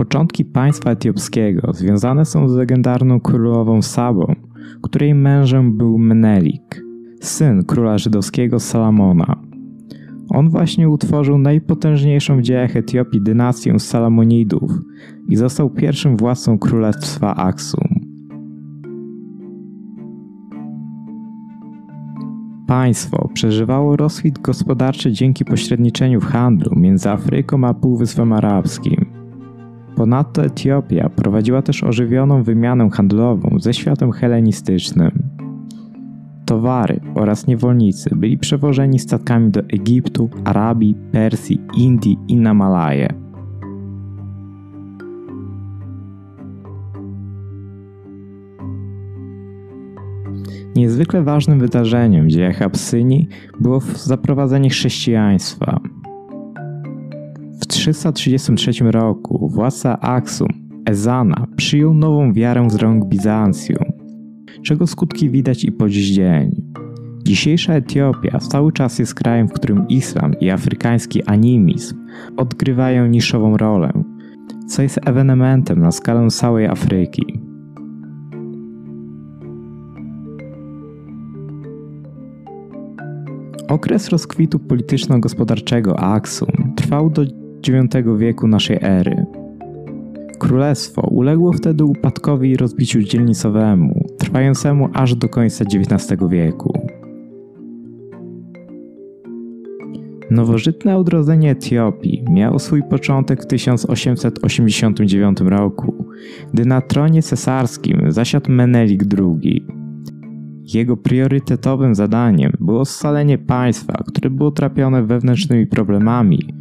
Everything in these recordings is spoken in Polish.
Początki państwa etiopskiego związane są z legendarną królową Sabą, której mężem był Menelik, syn króla żydowskiego Salamona. On właśnie utworzył najpotężniejszą w dziejach Etiopii dynastię Salamonidów i został pierwszym władcą królestwa Aksum. Państwo przeżywało rozkwit gospodarczy dzięki pośredniczeniu w handlu między Afryką a Półwyspem Arabskim. Ponadto Etiopia prowadziła też ożywioną wymianę handlową ze światem helenistycznym. Towary oraz niewolnicy byli przewożeni statkami do Egiptu, Arabii, Persji, Indii i na Malaje. Niezwykle ważnym wydarzeniem w dziejach Absynii było zaprowadzenie chrześcijaństwa. W 333 roku władca Aksum, Ezana, przyjął nową wiarę z rąk Bizancjum, czego skutki widać i po dziś dzień. Dzisiejsza Etiopia cały czas jest krajem, w którym islam i afrykański animizm odgrywają niszową rolę, co jest ewenementem na skalę całej Afryki. Okres rozkwitu polityczno-gospodarczego Aksum trwał do IX wieku naszej ery. Królestwo uległo wtedy upadkowi i rozbiciu dzielnicowemu, trwającemu aż do końca XIX wieku. Nowożytne odrodzenie Etiopii miało swój początek w 1889 roku, gdy na tronie cesarskim zasiadł Menelik II. Jego priorytetowym zadaniem było scalenie państwa, które było trapione wewnętrznymi problemami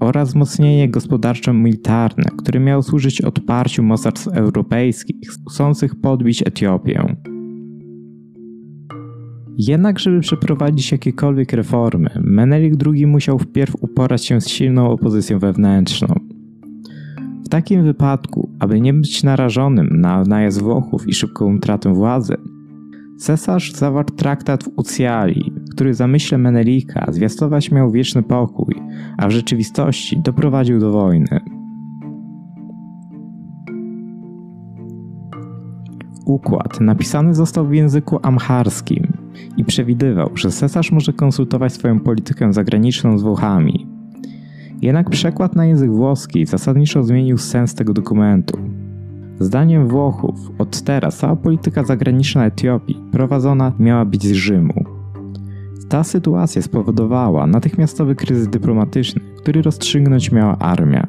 oraz wzmocnienie gospodarczo-militarne, które miało służyć odparciu mocarstw europejskich chcących podbić Etiopię. Jednak, żeby przeprowadzić jakiekolwiek reformy, Menelik II musiał wpierw uporać się z silną opozycją wewnętrzną. W takim wypadku, aby nie być narażonym na najazd Włochów i szybką utratę władzy, cesarz zawarł traktat w Ucjali, który zamyśle Menelika zwiastować miał wieczny pokój, a w rzeczywistości doprowadził do wojny. Układ napisany został w języku amharskim i przewidywał, że cesarz może konsultować swoją politykę zagraniczną z Włochami. Jednak przekład na język włoski zasadniczo zmienił sens tego dokumentu. Zdaniem Włochów, od teraz cała polityka zagraniczna Etiopii prowadzona miała być z Rzymu. Ta sytuacja spowodowała natychmiastowy kryzys dyplomatyczny, który rozstrzygnąć miała armia.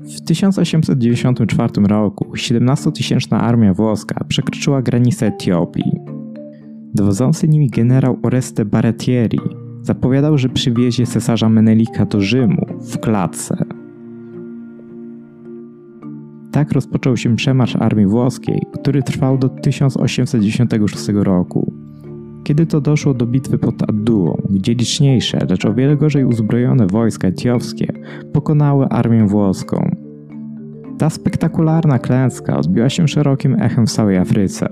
W 1894 roku 17-tysięczna armia włoska przekroczyła granicę Etiopii. Dowodzący nimi generał Oreste Baratieri zapowiadał, że przywiezie cesarza Menelika do Rzymu w klatce. Tak rozpoczął się przemarsz armii włoskiej, który trwał do 1896 roku. Kiedy to doszło do bitwy pod Adduą, gdzie liczniejsze, lecz o wiele gorzej uzbrojone wojska etiopskie pokonały armię włoską. Ta spektakularna klęska odbiła się szerokim echem w całej Afryce.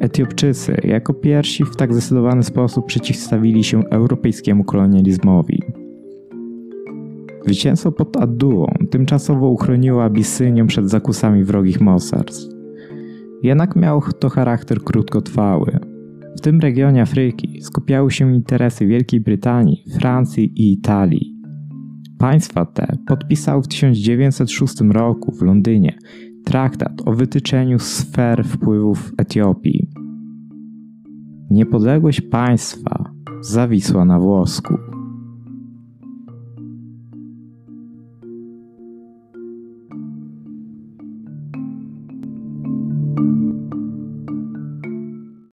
Etiopczycy jako pierwsi w tak zdecydowany sposób przeciwstawili się europejskiemu kolonializmowi. Zwycięstwo pod Adduą tymczasowo uchroniło Abisynię przed zakusami wrogich mocarstw. Jednak miał to charakter krótkotrwały. W tym regionie Afryki skupiały się interesy Wielkiej Brytanii, Francji i Italii. Państwa te podpisały w 1906 roku w Londynie traktat o wytyczeniu sfer wpływów Etiopii. Niepodległość państwa zawisła na włosku.